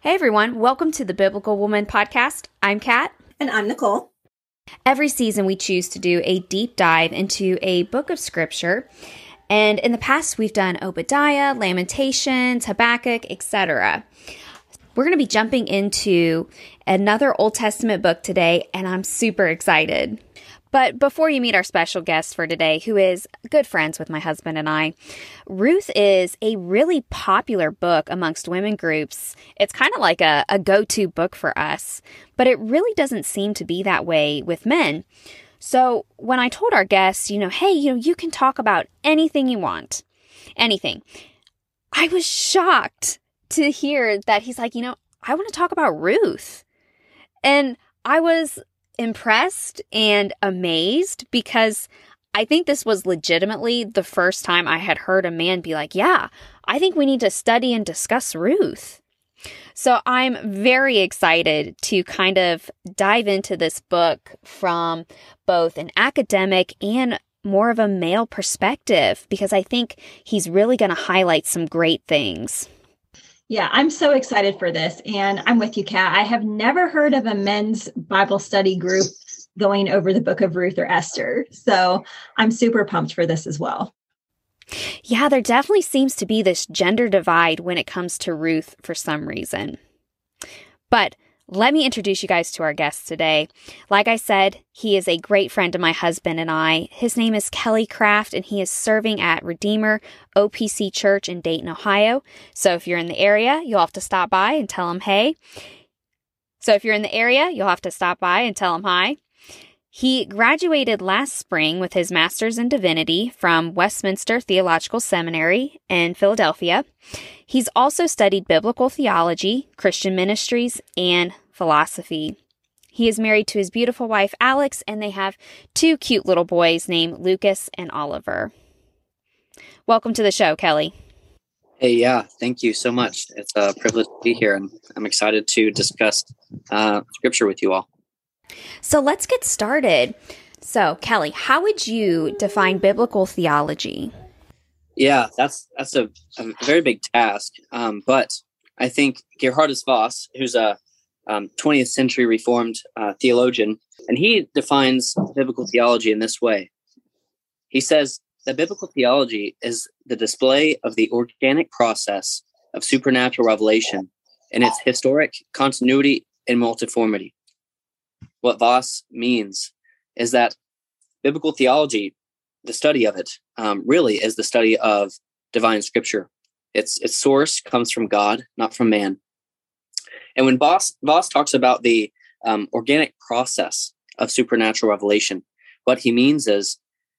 Hey everyone, welcome to the Biblical Woman podcast. I'm Cat. And I'm Nicole. Every season we choose to do a deep dive into a book of scripture. And in the past we've done Obadiah, Lamentations, Habakkuk, etc. We're going to be jumping into another Old Testament book today, and I'm super excited. But before you meet our special guest for today, who is good friends with my husband and I, Ruth is a really popular book amongst women groups. It's kind of like a, a go to book for us, but it really doesn't seem to be that way with men. So when I told our guests, you know, hey, you know, you can talk about anything you want, anything, I was shocked to hear that he's like, you know, I want to talk about Ruth. And I was impressed and amazed because I think this was legitimately the first time I had heard a man be like, Yeah, I think we need to study and discuss Ruth. So I'm very excited to kind of dive into this book from both an academic and more of a male perspective because I think he's really going to highlight some great things. Yeah, I'm so excited for this. And I'm with you, Cat. I have never heard of a men's Bible study group going over the book of Ruth or Esther. So I'm super pumped for this as well. Yeah, there definitely seems to be this gender divide when it comes to Ruth for some reason. But let me introduce you guys to our guest today. Like I said, he is a great friend of my husband and I. His name is Kelle Craft, and he is serving at Redeemer OPC Church in Dayton, Ohio. So if you're in the area, you'll have to stop by and tell him hey. So if you're in the area, you'll have to stop by and tell him hi. He graduated last spring with his master's in divinity from Westminster Theological Seminary in Philadelphia. He's also studied biblical theology, Christian ministries, and philosophy. He is married to his beautiful wife, Alex, and they have two cute little boys named Lucas and Oliver. Welcome to the show, Kelle. Hey, yeah, thank you so much. It's a privilege to be here, and I'm excited to discuss uh, scripture with you all. So let's get started. So, Kelle, how would you define biblical theology? Yeah, that's that's a, a very big task. Um, but I think Gerhardus Vos, who's a um, 20th century Reformed uh, theologian, and he defines biblical theology in this way. He says that biblical theology is the display of the organic process of supernatural revelation in its historic continuity and multiformity what Vos means is that biblical theology, the study of it, um, really is the study of divine scripture. Its its source comes from God, not from man. And when Voss, Vos talks about the um, organic process of supernatural revelation, what he means is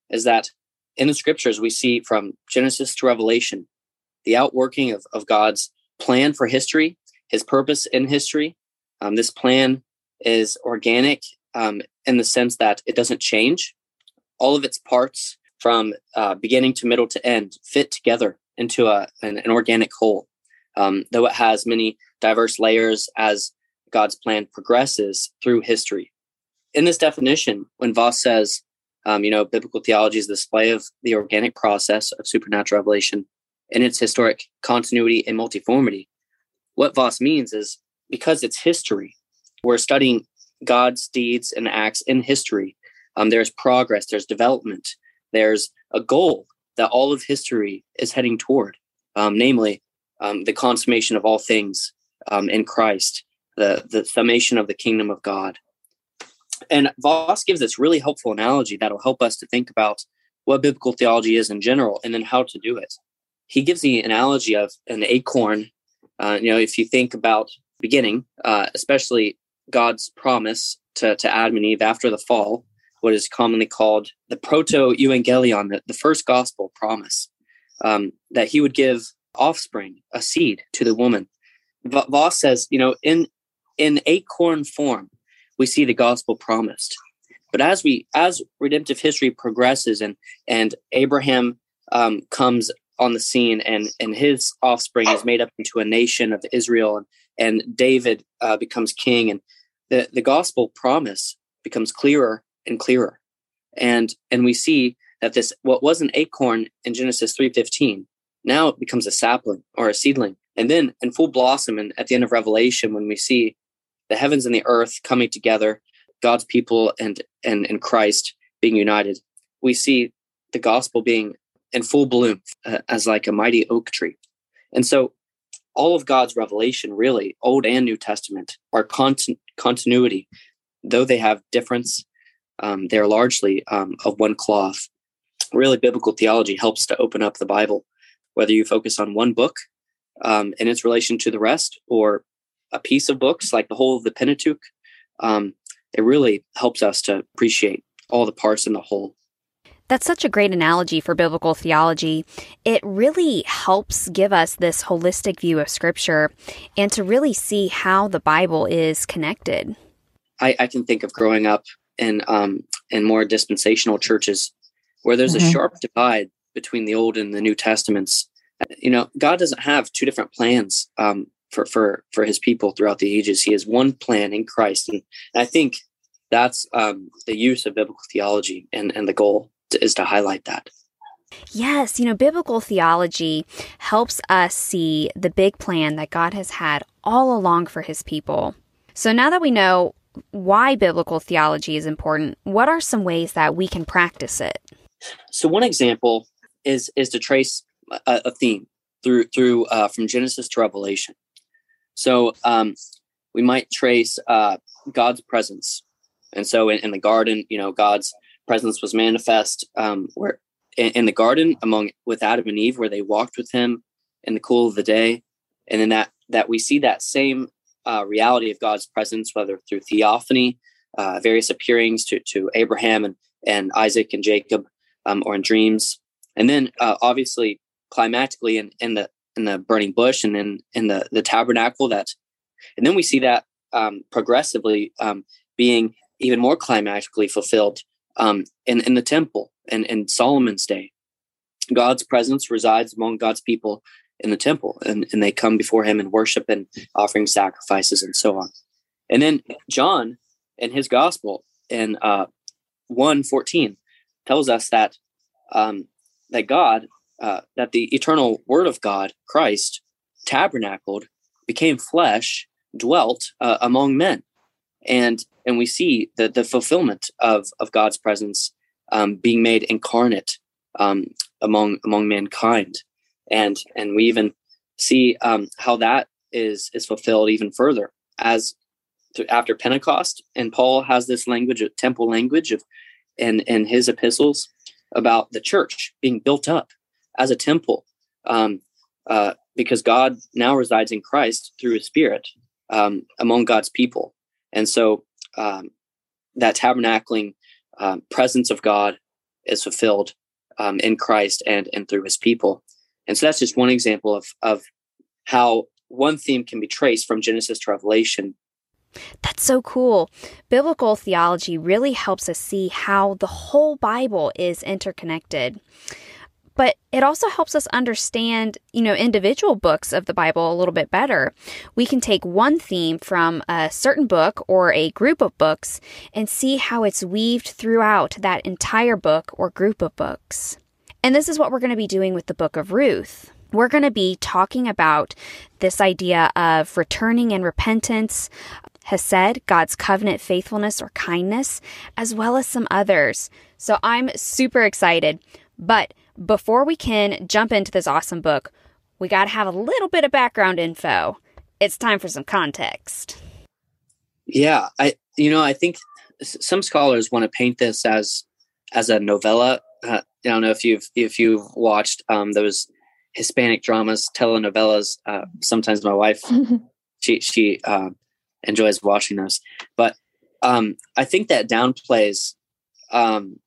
is that in the scriptures we see from Genesis to Revelation the outworking of, of God's plan for history, his purpose in history. Um, this plan is organic um, in the sense that it doesn't change. All of its parts, from uh, beginning to middle to end, fit together into a, an, an organic whole. Um, though it has many diverse layers as God's plan progresses through history. In this definition, when Vos says, um, you know, biblical theology is the display of the organic process of supernatural revelation in its historic continuity and multiformity, what Vos means is because it's history, we're studying God's deeds and acts in history. Um, there's progress, there's development, there's a goal that all of history is heading toward, um, namely um, the consummation of all things um, in Christ, the, the summation of the kingdom of God. And Vos gives this really helpful analogy that'll help us to think about what biblical theology is in general and then how to do it. He gives the analogy of an acorn. Uh, you know, if you think about beginning, uh, especially God's promise to, to Adam and Eve after the fall, what is commonly called the proto evangelion, the, the first gospel promise, um, that he would give offspring, a seed to the woman. V- Vos says, you know, in in acorn form, we see the gospel promised. But as we as redemptive history progresses and and Abraham um, comes on the scene and and his offspring is made up into a nation of Israel and and David uh, becomes king and the, the gospel promise becomes clearer and clearer. And and we see that this what was an acorn in Genesis 3:15 now it becomes a sapling or a seedling And then in full blossom and at the end of Revelation, when we see the heavens and the earth coming together, God's people and and, and Christ being united, we see the gospel being in full bloom uh, as like a mighty oak tree. And so all of God's revelation, really, Old and New Testament, are continu- continuity. Though they have difference, um, they're largely um, of one cloth. Really, biblical theology helps to open up the Bible, whether you focus on one book um, and its relation to the rest, or a piece of books like the whole of the Pentateuch. Um, it really helps us to appreciate all the parts in the whole. That's such a great analogy for biblical theology. It really helps give us this holistic view of Scripture and to really see how the Bible is connected. I, I can think of growing up in um, in more dispensational churches where there's mm-hmm. a sharp divide between the Old and the New Testaments. You know, God doesn't have two different plans um, for for for His people throughout the ages. He has one plan in Christ, and I think that's um, the use of biblical theology and and the goal is to highlight that. Yes, you know, biblical theology helps us see the big plan that God has had all along for his people. So now that we know why biblical theology is important, what are some ways that we can practice it? So one example is is to trace a, a theme through through uh, from Genesis to Revelation. So um, we might trace uh, God's presence, and so in, in the garden, you know, God's presence was manifest um, where in, in, the garden among with Adam and Eve, where they walked with him in the cool of the day, and then that that we see that same uh, reality of God's presence, whether through theophany, uh, various appearings to to Abraham and and Isaac and Jacob, um, or in dreams, and then uh, obviously climatically in, in the in the burning bush and in in the the tabernacle that, and then we see that um, progressively um, being even more climatically fulfilled um, in, in the temple and in Solomon's day. God's presence resides among God's people in the temple, and, and they come before him and worship and offering sacrifices and so on. And then John in his gospel in uh, 114 tells us that um, that God, uh, that the eternal word of God, Christ, tabernacled, became flesh, dwelt uh, among men. And and we see the the fulfillment of of God's presence um, being made incarnate um, among among mankind, and and we even see um, how that is is fulfilled even further as to, after Pentecost, and Paul has this language, temple language of, in in his epistles about the church being built up as a temple, um, uh, because God now resides in Christ through His Spirit um, among God's people, and so um, that tabernacling um, presence of God is fulfilled um, in Christ and and through His people. And so that's just one example of of how one theme can be traced from Genesis to Revelation. That's so cool. Biblical theology really helps us see how the whole Bible is interconnected but it also helps us understand, you know, individual books of the Bible a little bit better. We can take one theme from a certain book or a group of books and see how it's weaved throughout that entire book or group of books. And this is what we're going to be doing with the book of Ruth. We're going to be talking about this idea of returning and repentance, Hesed, God's covenant faithfulness or kindness, as well as some others. So I'm super excited. But before we can jump into this awesome book, we got to have a little bit of background info. It's time for some context. Yeah, I you know, I think some scholars want to paint this as as a novella. Uh, I don't know if you've if you've watched um, those Hispanic dramas, telenovelas. Uh, sometimes my wife she she uh, enjoys watching those, but um, I think that downplays um,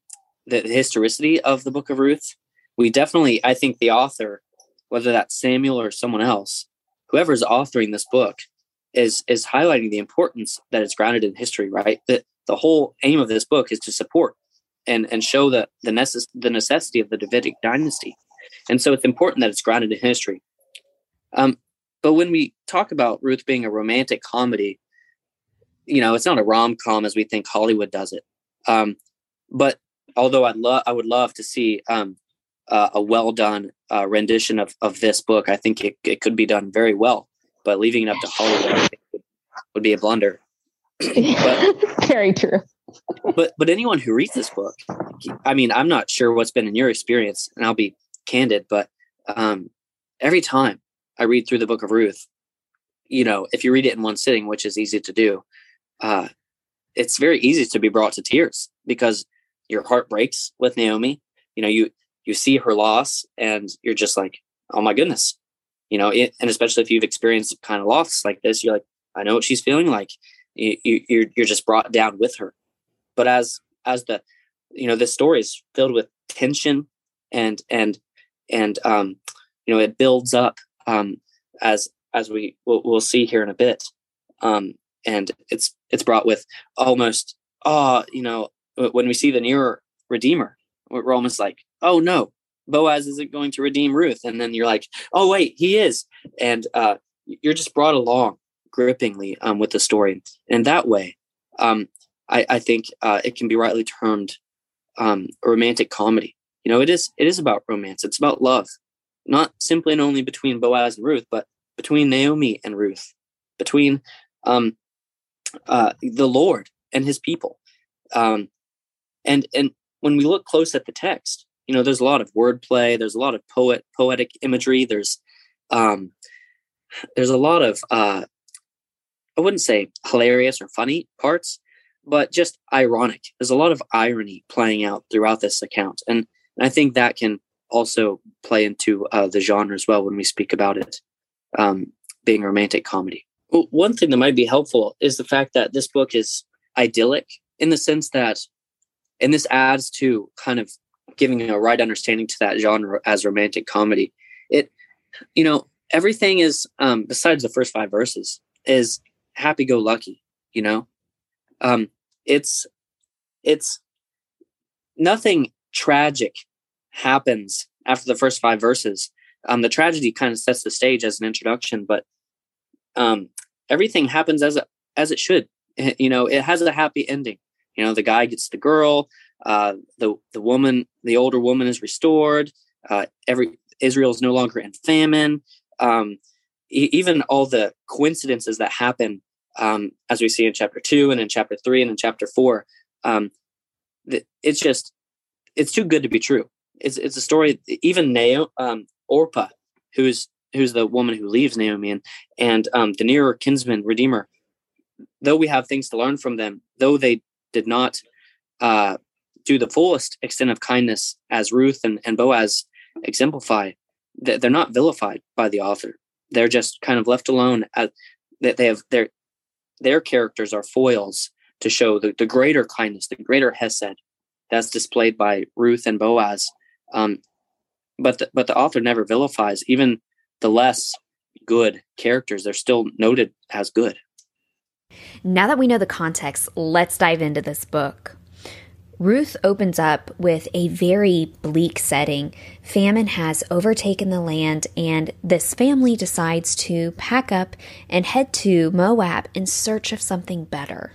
the historicity of the Book of Ruth we definitely, I think the author, whether that's Samuel or someone else, whoever is authoring this book, is is highlighting the importance that it's grounded in history. Right, that the whole aim of this book is to support and and show the the, necess- the necessity of the Davidic dynasty, and so it's important that it's grounded in history. Um, but when we talk about Ruth being a romantic comedy, you know, it's not a rom com as we think Hollywood does it. Um, but although I'd love, I would love to see um, uh, a well done uh, rendition of, of this book. I think it, it could be done very well, but leaving it up to Hollywood would, be a blunder. but, very true. but but anyone who reads this book, I mean, I'm not sure what's been in your experience, and I'll be candid, but um, every time I read through the book of Ruth, you know, if you read it in one sitting, which is easy to do, uh, it's very easy to be brought to tears because your heart breaks with Naomi. You know, you you see her loss, and you're just like, oh my goodness, you know. It, and especially if you've experienced kind of loss like this, you're like, I know what she's feeling like. You, you, you're you're just brought down with her. But as as the you know, this story is filled with tension and and and um, you know, it builds up um, as as we we'll, we'll see here in a bit. Um, and it's it's brought with almost oh you know when we see the nearer redeemer we're almost like oh no boaz isn't going to redeem ruth. And then you're like oh wait he is. And uh, you're just brought along grippingly um, with the story. And that way um, I, I, think uh, it can be rightly termed um, a romantic comedy. You know it is it is about romance. It's about love. Not simply and only between boaz and ruth but between naomi and ruth. Between um, uh, the Lord and His people. Um, and and when we look close at the text, you know, there's a lot of wordplay. There's a lot of poet poetic imagery. There's um, there's a lot of uh, I wouldn't say hilarious or funny parts, but just ironic. There's a lot of irony playing out throughout this account, and, I think that can also play into uh, the genre as well when we speak about it um, being romantic comedy. One thing that might be helpful is the fact that this book is idyllic in the sense that, and this adds to kind of giving a right understanding to that genre as romantic comedy. It, you know, everything is, um, besides the first five verses, is happy go lucky, you know? Um, it's, it's nothing tragic happens after the first five verses. Um, the tragedy kind of sets the stage as an introduction, but um, everything happens as as it should. You know, it has a happy ending. You know, the guy gets the girl, uh, the the woman, the older woman is restored. Uh, every Israel is no longer in famine. Um, e- even all the coincidences that happen, um, as we see in chapter two and in chapter three and in chapter four, um, it's just it's too good to be true. It's it's a story. Even Naomi um, Orpah, who's who's the woman who leaves Naomi and and um, the nearer kinsman redeemer. Though we have things to learn from them, though they did not uh, do the fullest extent of kindness as Ruth and, and Boaz exemplify, that they're not vilified by the author. They're just kind of left alone. At, that they have their their characters are foils to show the, the greater kindness, the greater hesed that's displayed by Ruth and Boaz. Um, but the, but the author never vilifies even the less good characters, they're still noted as good. Now that we know the context, let's dive into this book. Ruth opens up with a very bleak setting. Famine has overtaken the land, and this family decides to pack up and head to Moab in search of something better.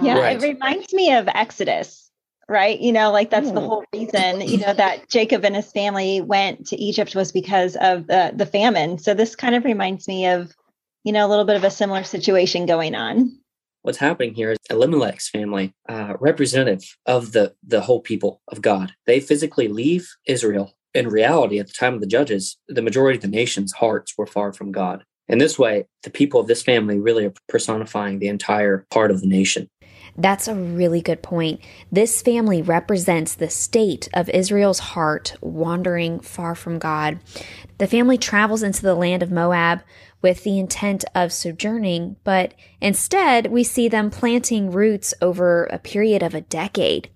Yeah, right. it reminds me of Exodus right? You know, like that's the hmm. whole reason, you know, that Jacob and his family went to Egypt was because of the the famine. So this kind of reminds me of, you know, a little bit of a similar situation going on. What's happening here is Elimelech's family, uh, representative of the the whole people of God. They physically leave Israel. In reality, at the time of the judges, the majority of the nation's hearts were far from God. In this way, the people of this family really are personifying the entire part of the nation. That's a really good point. This family represents the state of Israel's heart wandering far from God. The family travels into the land of Moab with the intent of sojourning, but instead we see them planting roots over a period of a decade.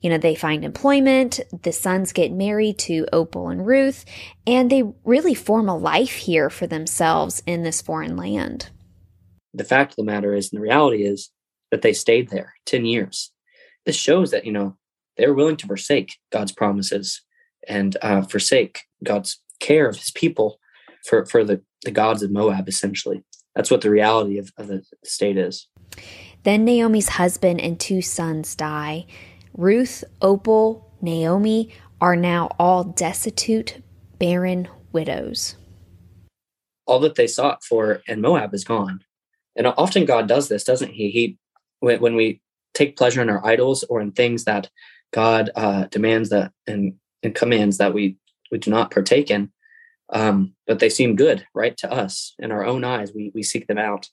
You know, they find employment, the sons get married to Orpah and Ruth, and they really form a life here for themselves in this foreign land. The fact of the matter is, and the reality is, that they stayed there 10 years. This shows that, you know, they were willing to forsake God's promises and uh, forsake God's care of his people for, for the, the gods of Moab, essentially. That's what the reality of, of the state is. Then Naomi's husband and two sons die. Ruth, Orpah, Naomi are now all destitute, barren widows. All that they sought for in Moab is gone. And often God does this, doesn't he? He when, when we take pleasure in our idols or in things that God uh, demands that and, and commands that we we do not partake in, um, but they seem good, right, to us in our own eyes. We we seek them out,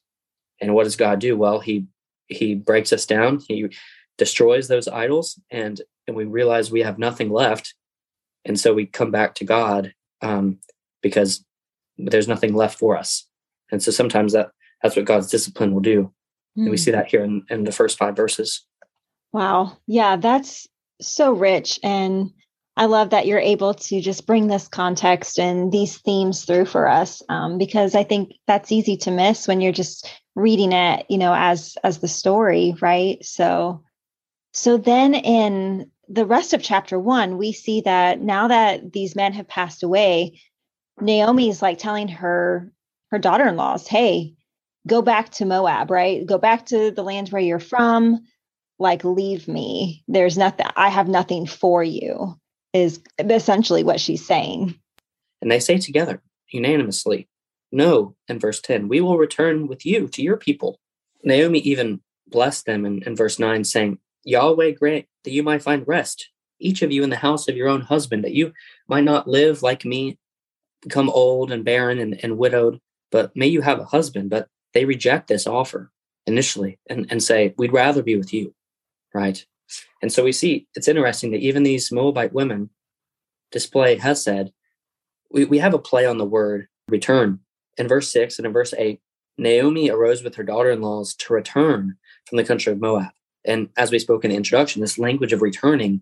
and what does God do? Well, he he breaks us down. He destroys those idols, and and we realize we have nothing left, and so we come back to God um, because there's nothing left for us. And so sometimes that that's what God's discipline will do. Mm. And we hmm. see that here in, in the first five verses. Wow. Yeah, that's so rich. And I love that you're able to just bring this context and these themes through for us um, because I think that's easy to miss when you're just reading it, you know, as as the story, right? So, so then in the rest of chapter one, we see that now that these men have passed away, Naomi's like telling her her daughter-in-laws, "Hey, go back to Moab, right? Go back to the land where you're from. Like, leave me. There's nothing, I have nothing for you, is essentially what she's saying. And they say together, unanimously, No, in verse 10, we will return with you to your people. Naomi even blessed them in, in verse 9, saying, Yahweh grant that you might find rest, each of you in the house of your own husband, that you might not live like me, become old and barren and, and widowed, but may you have a husband. But they reject this offer initially and, and say, We'd rather be with you. Right. And so we see it's interesting that even these Moabite women display Hesed. We, we have a play on the word return. In verse 6 and in verse 8, Naomi arose with her daughter in laws to return from the country of Moab. And as we spoke in the introduction, this language of returning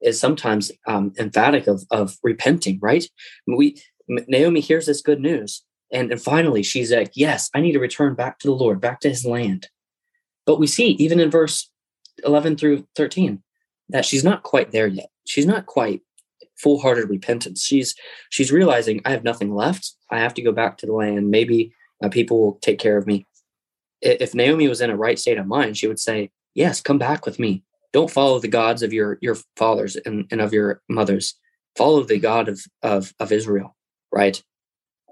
is sometimes um, emphatic of, of repenting, right? We Naomi hears this good news and, and finally, she's like, Yes, I need to return back to the Lord, back to his land. But we see, even in verse 11 through 13, that she's not quite there yet. She's not quite full-hearted repentance. She's she's realizing I have nothing left. I have to go back to the land. Maybe uh, people will take care of me. If Naomi was in a right state of mind, she would say, "Yes, come back with me. Don't follow the gods of your your fathers and, and of your mothers. Follow the God of of of Israel." Right?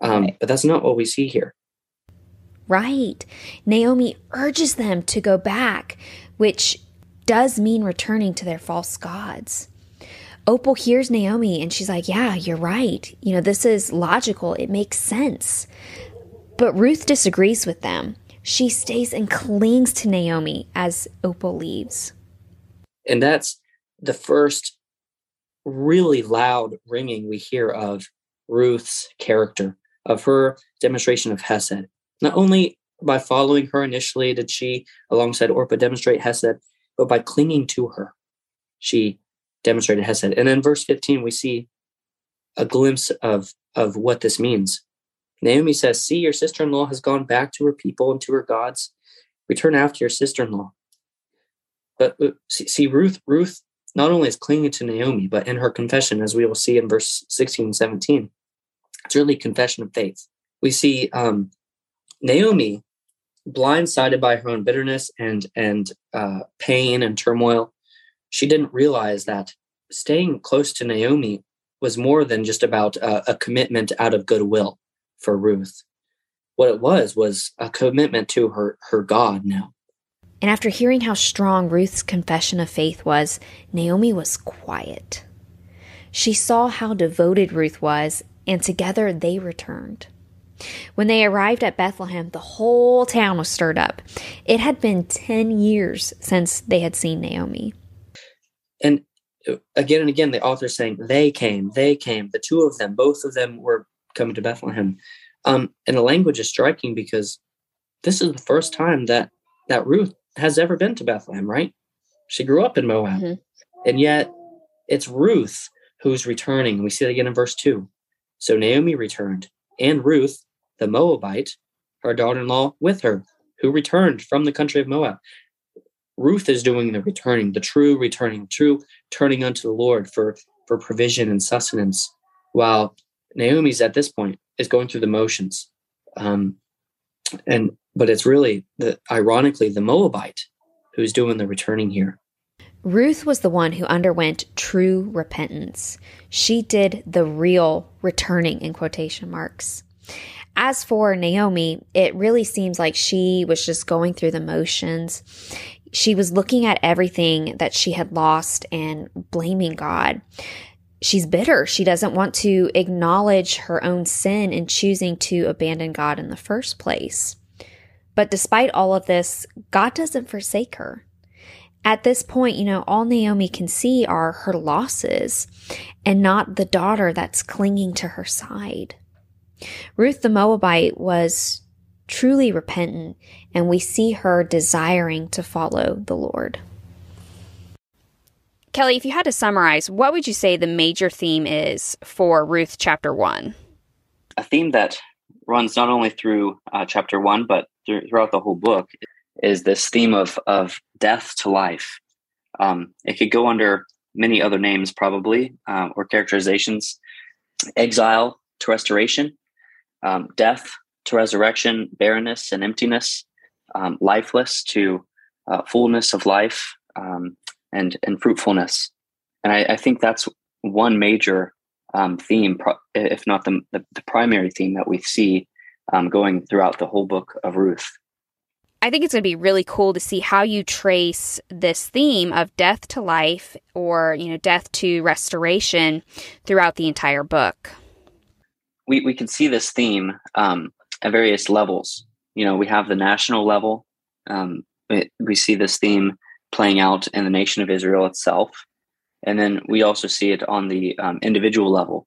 Um, right. But that's not what we see here. Right. Naomi urges them to go back, which does mean returning to their false gods. Orpah hears Naomi and she's like, Yeah, you're right. You know, this is logical. It makes sense. But Ruth disagrees with them. She stays and clings to Naomi as Orpah leaves. And that's the first really loud ringing we hear of Ruth's character of her demonstration of Hesed. Not only by following her initially did she, alongside Orpah, demonstrate Hesed, but by clinging to her, she demonstrated Hesed. And in verse 15, we see a glimpse of, of what this means. Naomi says, See, your sister in law has gone back to her people and to her gods. Return after your sister in law. But uh, see, Ruth, Ruth not only is clinging to Naomi, but in her confession, as we will see in verse 16 and 17, it's really confession of faith. We see um, Naomi blindsided by her own bitterness and and uh, pain and turmoil. She didn't realize that staying close to Naomi was more than just about a, a commitment out of goodwill for Ruth. What it was was a commitment to her her God now. And after hearing how strong Ruth's confession of faith was, Naomi was quiet. She saw how devoted Ruth was and together they returned. When they arrived at Bethlehem, the whole town was stirred up. It had been 10 years since they had seen Naomi. And uh, again and again, the author's saying, they came, they came, the two of them, both of them were coming to Bethlehem. Um, and the language is striking because this is the first time that, that Ruth has ever been to Bethlehem, right? She grew up in Moab. Mm-hmm. And yet it's Ruth who's returning. We see it again in verse 2. So Naomi returned, and Ruth, the Moabite, her daughter in law, with her, who returned from the country of Moab. Ruth is doing the returning, the true returning, true turning unto the Lord for, for provision and sustenance, while Naomi's at this point is going through the motions. Um, and but it's really the ironically the Moabite who's doing the returning here. Ruth was the one who underwent true repentance. She did the real returning in quotation marks. As for Naomi, it really seems like she was just going through the motions. She was looking at everything that she had lost and blaming God. She's bitter. She doesn't want to acknowledge her own sin in choosing to abandon God in the first place. But despite all of this, God doesn't forsake her. At this point, you know, all Naomi can see are her losses and not the daughter that's clinging to her side. Ruth the Moabite was truly repentant, and we see her desiring to follow the Lord. Kelle, if you had to summarize, what would you say the major theme is for Ruth chapter 1? A theme that runs not only through uh, chapter 1, but throughout the whole book is this theme of, of death to life. Um, it could go under many other names, probably, uh, or characterizations exile to restoration, um, death to resurrection, barrenness and emptiness, um, lifeless to uh, fullness of life um, and and fruitfulness. And I, I, think that's one major um, theme, if not the, the, the, primary theme that we see um, going throughout the whole book of Ruth. I think it's going to be really cool to see how you trace this theme of death to life or, you know, death to restoration throughout the entire book. We, we can see this theme um, at various levels. You know, we have the national level. Um, it, we see this theme playing out in the nation of Israel itself. And then we also see it on the um, individual level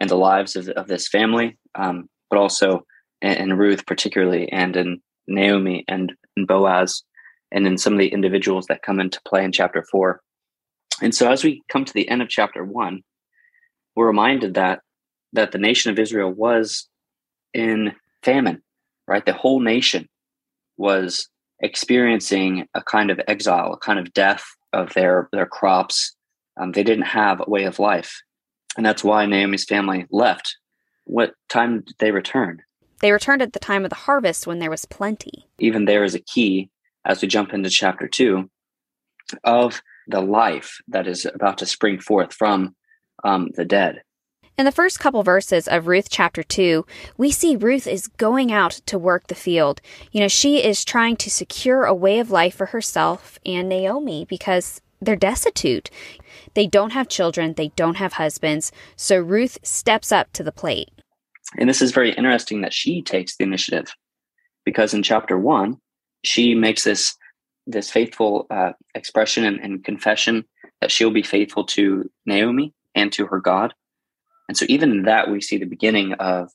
in the lives of, of this family, um, but also in, in, Ruth, particularly, and in Naomi and, and Boaz, and in some of the individuals that come into play in chapter four. And so, as we come to the end of chapter one, we're reminded that that the nation of Israel was in famine, right? The whole nation was experiencing a kind of exile, a kind of death of their their crops. Um, they didn't have a way of life, and that's why Naomi's family left. What time did they return? They returned at the time of the harvest when there was plenty. Even there is a key as we jump into chapter two of the life that is about to spring forth from um, the dead. In the first couple verses of Ruth chapter 2, we see Ruth is going out to work the field. You know, she is trying to secure a way of life for herself and Naomi because they're destitute. They don't have children, they don't have husbands. So Ruth steps up to the plate. And this is very interesting that she takes the initiative because in chapter 1, she makes this this faithful uh, expression and, and confession that she'll be faithful to Naomi and to her God and so even in that, we see the beginning of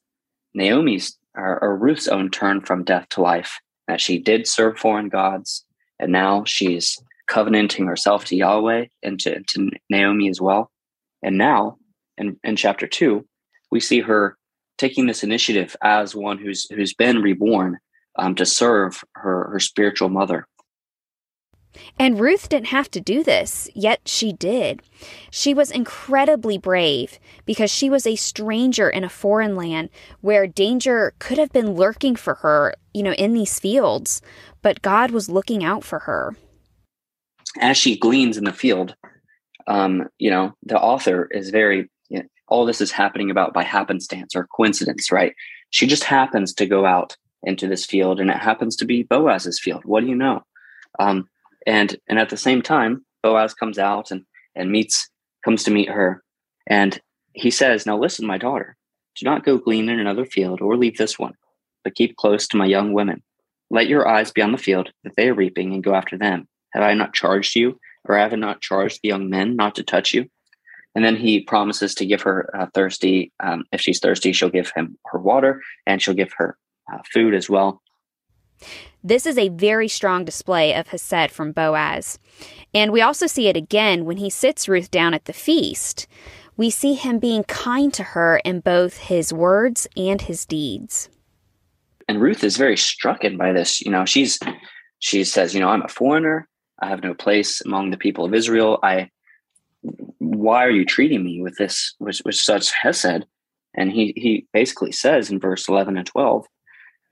Naomi's or, or Ruth's own turn from death to life, that she did serve foreign gods, and now she's covenanting herself to Yahweh and to, to Naomi as well. And now in, in chapter two, we see her taking this initiative as one who's who's been reborn um, to serve her her spiritual mother. And Ruth didn't have to do this, yet she did. She was incredibly brave because she was a stranger in a foreign land where danger could have been lurking for her, you know, in these fields, but God was looking out for her. As she gleans in the field, um, you know, the author is very, you know, all this is happening about by happenstance or coincidence, right? She just happens to go out into this field and it happens to be Boaz's field. What do you know? Um, and and at the same time boaz comes out and and meets comes to meet her. And he says now listen my daughter do not go glean in another field or leave this one but keep close to my young women. Let your eyes be on the field that they are reaping and go after them. Have i not charged you or have i not charged the young men not to touch you? And then he promises to give her uh, thirsty um, if she's thirsty she'll give him her water and she'll give her uh, food as well this is a very strong display of Hesed from Boaz. And we also see it again when he sits Ruth down at the feast. We see him being kind to her in both his words and his deeds. And Ruth is very strucken by this. You know, she's she says, you know, I'm a foreigner. I have no place among the people of Israel. I why are you treating me with this with, with such hesed? And he he basically says in verse 11 and 12,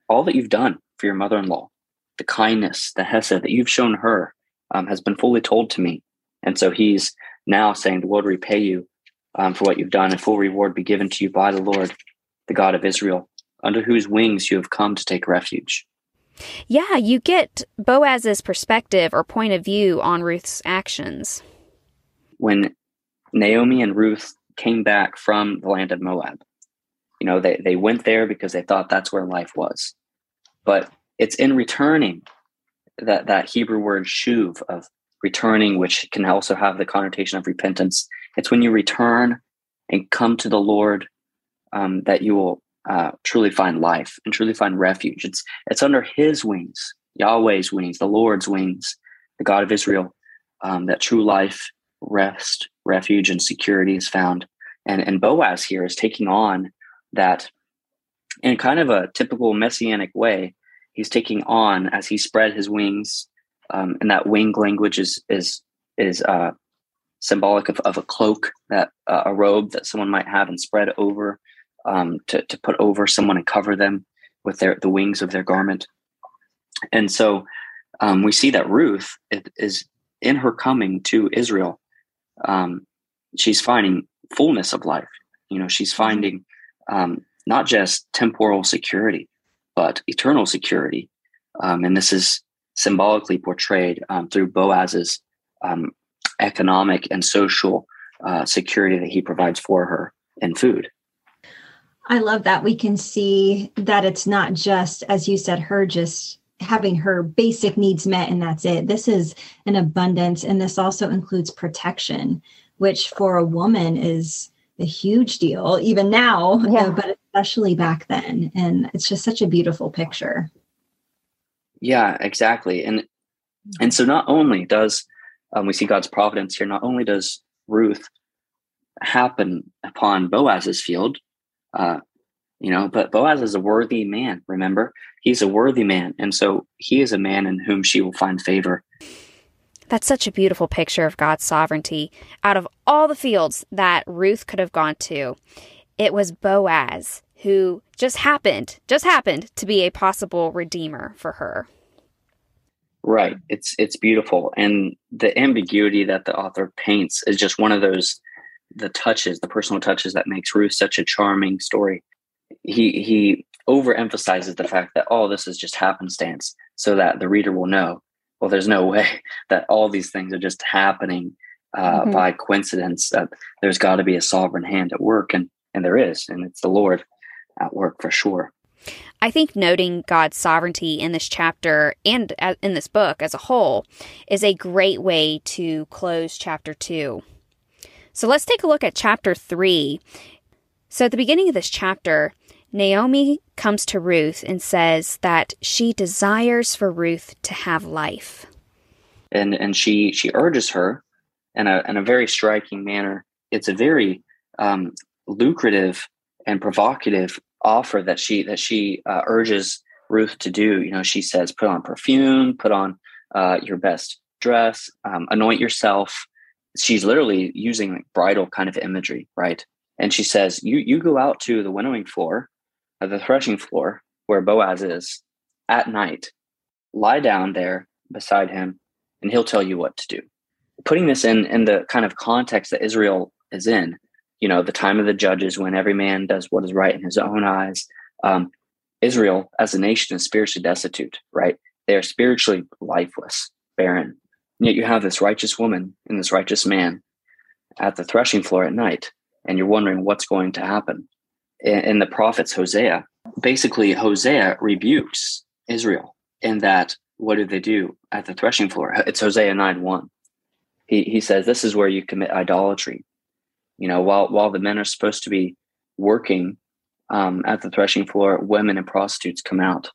all that you've done for your mother in law, the kindness, the hesed that you've shown her um, has been fully told to me. And so he's now saying, The Lord repay you um, for what you've done, and full reward be given to you by the Lord, the God of Israel, under whose wings you have come to take refuge. Yeah, you get Boaz's perspective or point of view on Ruth's actions. When Naomi and Ruth came back from the land of Moab, you know, they, they went there because they thought that's where life was. But it's in returning that, that Hebrew word shuv of returning, which can also have the connotation of repentance. It's when you return and come to the Lord um, that you will uh, truly find life and truly find refuge. It's it's under His wings, Yahweh's wings, the Lord's wings, the God of Israel, um, that true life, rest, refuge, and security is found. And and Boaz here is taking on that in kind of a typical messianic way. He's taking on as he spread his wings, um, and that wing language is is is uh, symbolic of, of a cloak that uh, a robe that someone might have and spread over um, to, to put over someone and cover them with their the wings of their garment. And so um, we see that Ruth is in her coming to Israel. Um, she's finding fullness of life. You know, she's finding um, not just temporal security, but eternal security. Um, and this is symbolically portrayed um, through Boaz's um, economic and social uh, security that he provides for her in food. I love that we can see that it's not just, as you said, her just having her basic needs met and that's it. This is an abundance. And this also includes protection, which for a woman is a huge deal, even now, yeah. but especially back then. And it's just such a beautiful picture. Yeah, exactly. And and so not only does um, we see God's providence here, not only does Ruth happen upon Boaz's field, uh, you know, but Boaz is a worthy man, remember? He's a worthy man. And so he is a man in whom she will find favor. That's such a beautiful picture of God's sovereignty. Out of all the fields that Ruth could have gone to, it was Boaz who just happened, just happened to be a possible redeemer for her. Right. It's it's beautiful. And the ambiguity that the author paints is just one of those the touches, the personal touches that makes Ruth such a charming story. He he overemphasizes the fact that all oh, this is just happenstance, so that the reader will know. Well, there's no way that all these things are just happening uh, mm-hmm. by coincidence. That there's got to be a sovereign hand at work, and and there is, and it's the Lord at work for sure. I think noting God's sovereignty in this chapter and in this book as a whole is a great way to close chapter two. So let's take a look at chapter 3. So at the beginning of this chapter, Naomi comes to Ruth and says that she desires for Ruth to have life. And and she she urges her in a in a very striking manner. It's a very um, lucrative and provocative offer that she that she uh, urges Ruth to do. You know, she says, "Put on perfume, put on uh, your best dress, um, anoint yourself, she's literally using like bridal kind of imagery, right? And she says, "You you go out to the winnowing floor, uh, the threshing floor where Boaz is at night. Lie down there beside him, and he'll tell you what to do." Putting this in in the kind of context that Israel is in, you know, the time of the judges when every man does what is right in his own eyes. Um, Israel as a nation is spiritually destitute, right? They are spiritually lifeless, barren, and yet you have this righteous woman and this righteous man at the threshing floor at night, and you're wondering what's going to happen. In the prophets Hosea, basically Hosea rebukes Israel in that what do they do at the threshing floor? It's Hosea 9 1. He, he says, This is where you commit idolatry. You know, while, while the men are supposed to be working um, at the threshing floor, women and prostitutes come out.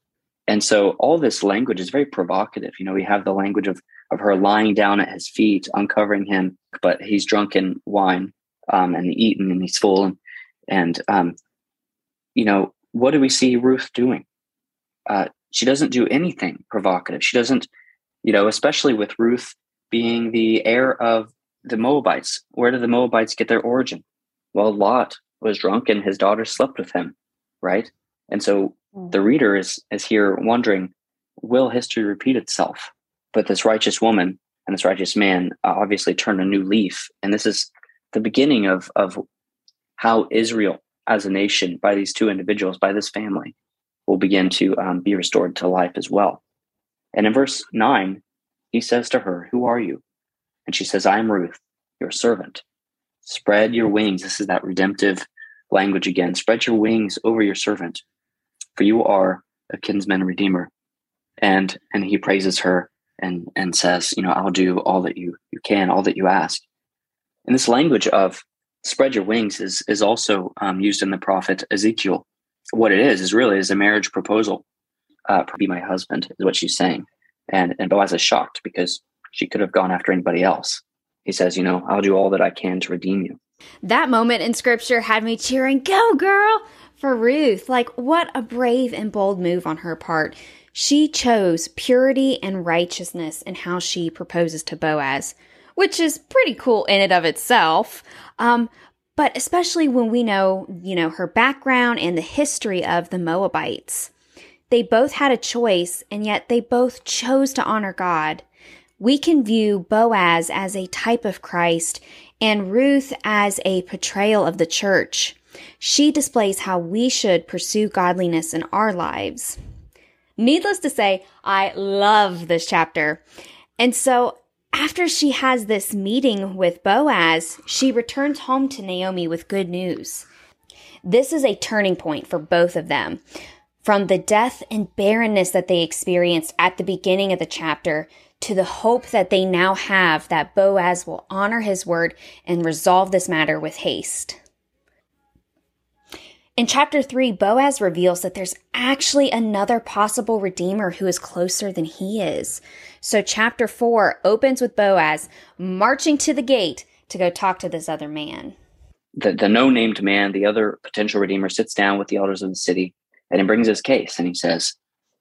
And so all this language is very provocative. You know, we have the language of of her lying down at his feet, uncovering him, but he's drunk in wine um, and eaten and he's full. And, and um, you know, what do we see Ruth doing? Uh, she doesn't do anything provocative. She doesn't, you know, especially with Ruth being the heir of the Moabites. Where did the Moabites get their origin? Well, Lot was drunk and his daughter slept with him, right? And so hmm. the reader is is here wondering, will history repeat itself? But this righteous woman and this righteous man uh, obviously turned a new leaf. And this is the beginning of, of how Israel as a nation, by these two individuals, by this family, will begin to um, be restored to life as well. And in verse 9, he says to her, Who are you? And she says, I am Ruth, your servant. Spread your wings. This is that redemptive language again. Spread your wings over your servant, for you are a kinsman redeemer. And and he praises her and and says, you know, I'll do all that you you can, all that you ask. And this language of spread your wings is is also um, used in the prophet Ezekiel. What it is is really is a marriage proposal. Uh, be my husband is what she's saying, and and Boaz is shocked because she could have gone after anybody else. He says, you know, I'll do all that I can to redeem you. That moment in scripture had me cheering, "Go, girl!" for Ruth. Like, what a brave and bold move on her part. She chose purity and righteousness in how she proposes to Boaz, which is pretty cool in and of itself. Um, but especially when we know, you know, her background and the history of the Moabites. They both had a choice, and yet they both chose to honor God. We can view Boaz as a type of Christ and Ruth as a portrayal of the church. She displays how we should pursue godliness in our lives. Needless to say, I love this chapter. And so after she has this meeting with Boaz, she returns home to Naomi with good news. This is a turning point for both of them. From the death and barrenness that they experienced at the beginning of the chapter to the hope that they now have that Boaz will honor his word and resolve this matter with haste. In chapter 3, Boaz reveals that there's actually another possible redeemer who is closer than he is. So, chapter 4 opens with Boaz marching to the gate to go talk to this other man. The, the no named man, the other potential redeemer, sits down with the elders of the city and he brings his case and he says,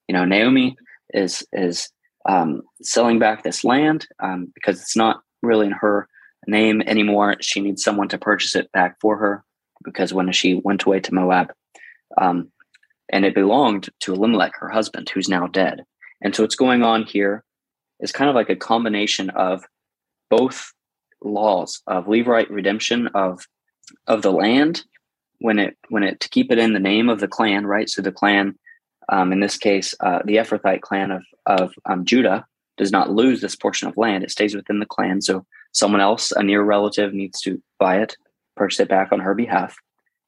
You know, Naomi is, is um, selling back this land um, because it's not really in her name anymore. She needs someone to purchase it back for her because when she went away to Moab, um, and it belonged to Elimelech, her husband, who's now dead. And so what's going on here is kind of like a combination of both laws of levirate redemption of of the land when it when it to keep it in the name of the clan, right? So the clan, um, in this case, uh, the Ephrathite clan of of um, Judah, does not lose this portion of land; it stays within the clan. So someone else, a near relative, needs to buy it purchase it back on her behalf.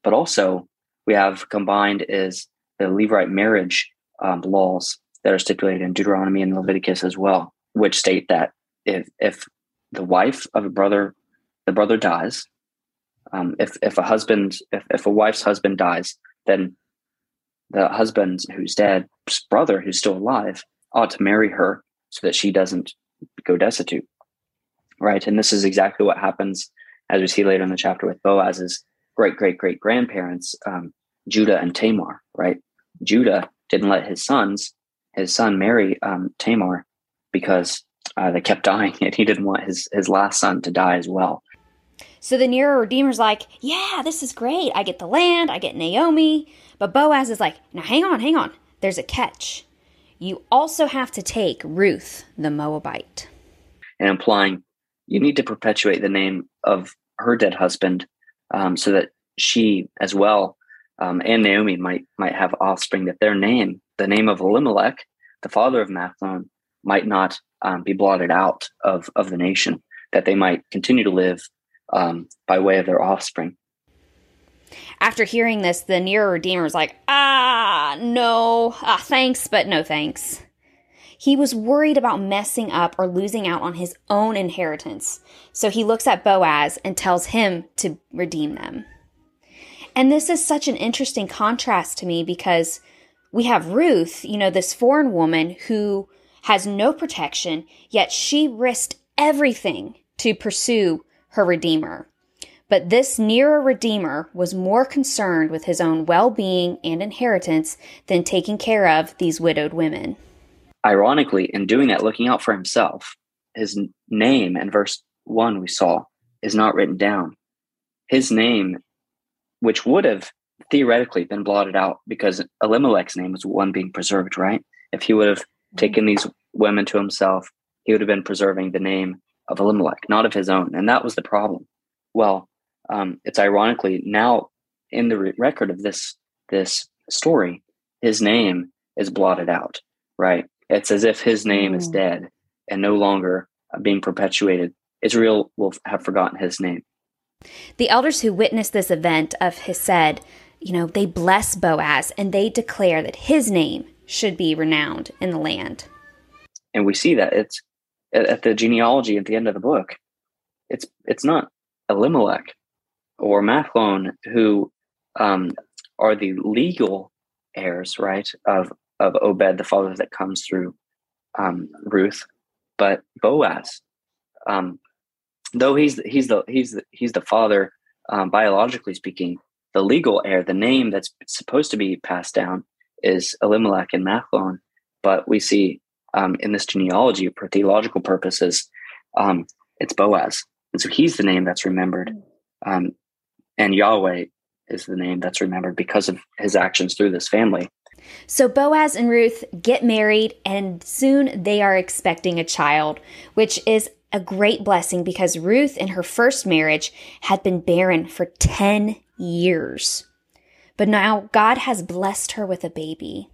But also, we have combined is the Levirate marriage um, laws that are stipulated in Deuteronomy and Leviticus as well, which state that if if the wife of a brother, the brother dies, um, if if a husband, if, if a wife's husband dies, then the husband who's dead, brother who's still alive, ought to marry her so that she doesn't go destitute. Right, and this is exactly what happens as we see later in the chapter with Boaz's great great great grandparents, um, Judah and Tamar, right? Judah didn't let his sons, his son marry um, Tamar because uh, they kept dying and he didn't want his, his last son to die as well. So the nearer Redeemer's like, yeah, this is great. I get the land, I get Naomi. But Boaz is like, now hang on, hang on. There's a catch. You also have to take Ruth the Moabite. And implying you need to perpetuate the name of her dead husband um, so that she as well um, and Naomi might might have offspring that their name, the name of Elimelech, the father of Mahlon, might not um, be blotted out of of the nation, that they might continue to live um, by way of their offspring. After hearing this, the nearer redeemer is like, ah, no, ah, thanks, but no thanks. He was worried about messing up or losing out on his own inheritance. So he looks at Boaz and tells him to redeem them. And this is such an interesting contrast to me because we have Ruth, you know, this foreign woman who has no protection, yet she risked everything to pursue her Redeemer. But this nearer Redeemer was more concerned with his own well being and inheritance than taking care of these widowed women ironically, in doing that, looking out for himself, his name in verse one we saw is not written down. His name, which would have theoretically been blotted out because Elimelech's name was one being preserved, right? If he would have taken these women to himself, he would have been preserving the name of Elimelech, not of his own. And that was the problem. Well, um, it's ironically now in the re- record of this this story, his name is blotted out. Right? It's as if his name mm. is dead and no longer being perpetuated. Israel will have forgotten his name. The elders who witnessed this event of Hesed, you know, they bless Boaz and they declare that his name should be renowned in the land. And we see that it's at the genealogy at the end of the book. It's it's not Elimelech or Mahlon who um, are the legal heirs, right, of of Obed, the father that comes through um, Ruth, but Boaz. Um, though he's he's the he's the, he's the father um, biologically speaking, the legal heir, the name that's supposed to be passed down is Elimelech and Mahlon. But we see um, in this genealogy for theological purposes, um, it's Boaz, and so he's the name that's remembered, um, and Yahweh is the name that's remembered because of his actions through this family. So Boaz and Ruth get married, and soon they are expecting a child, which is a great blessing because Ruth, in her first marriage, had been barren for 10 years. But now God has blessed her with a baby.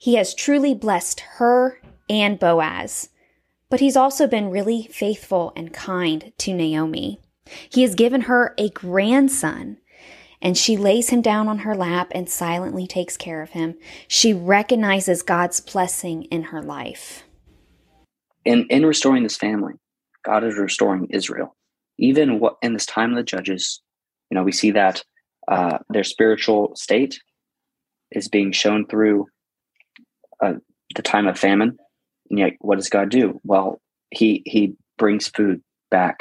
He has truly blessed her and Boaz. But he's also been really faithful and kind to Naomi. He has given her a grandson and she lays him down on her lap and silently takes care of him. She recognizes God's blessing in her life. In, in restoring this family, God is restoring Israel. Even what, in this time of the judges, you know, we see that uh, their spiritual state is being shown through uh, the time of famine. And yet, what does God do? Well, He He brings food back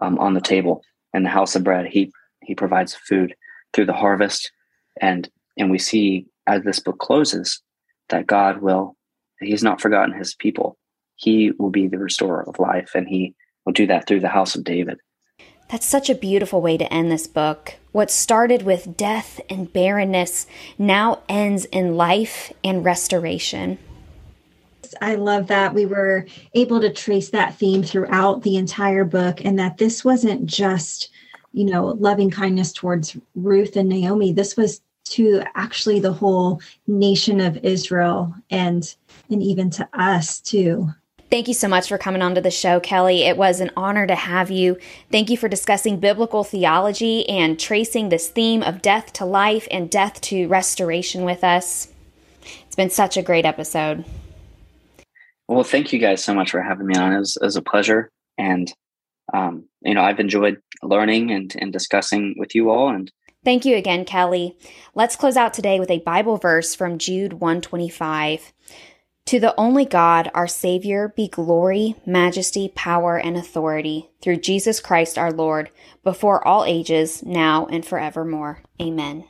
um, on the table and the house of bread. He He provides food through the harvest and and we see as this book closes that god will he's not forgotten his people he will be the restorer of life and he will do that through the house of david that's such a beautiful way to end this book. What started with death and barrenness now ends in life and restoration. I love that we were able to trace that theme throughout the entire book, and that this wasn't just you know, loving kindness towards Ruth and Naomi. This was to actually the whole nation of Israel and and even to us too. Thank you so much for coming onto the show, Kelle. It was an honor to have you. Thank you for discussing biblical theology and tracing this theme of death to life and death to restoration with us. It's been such a great episode. Well, thank you guys so much for having me on. It was, it was a pleasure. And um, you know, I've enjoyed learning and, and discussing with you all. And thank you again, Kelle. Let's close out today with a Bible verse from Jude 125. To the only God, our Savior, be glory, majesty, power, and authority through Jesus Christ our Lord, before all ages, now and forevermore. Amen.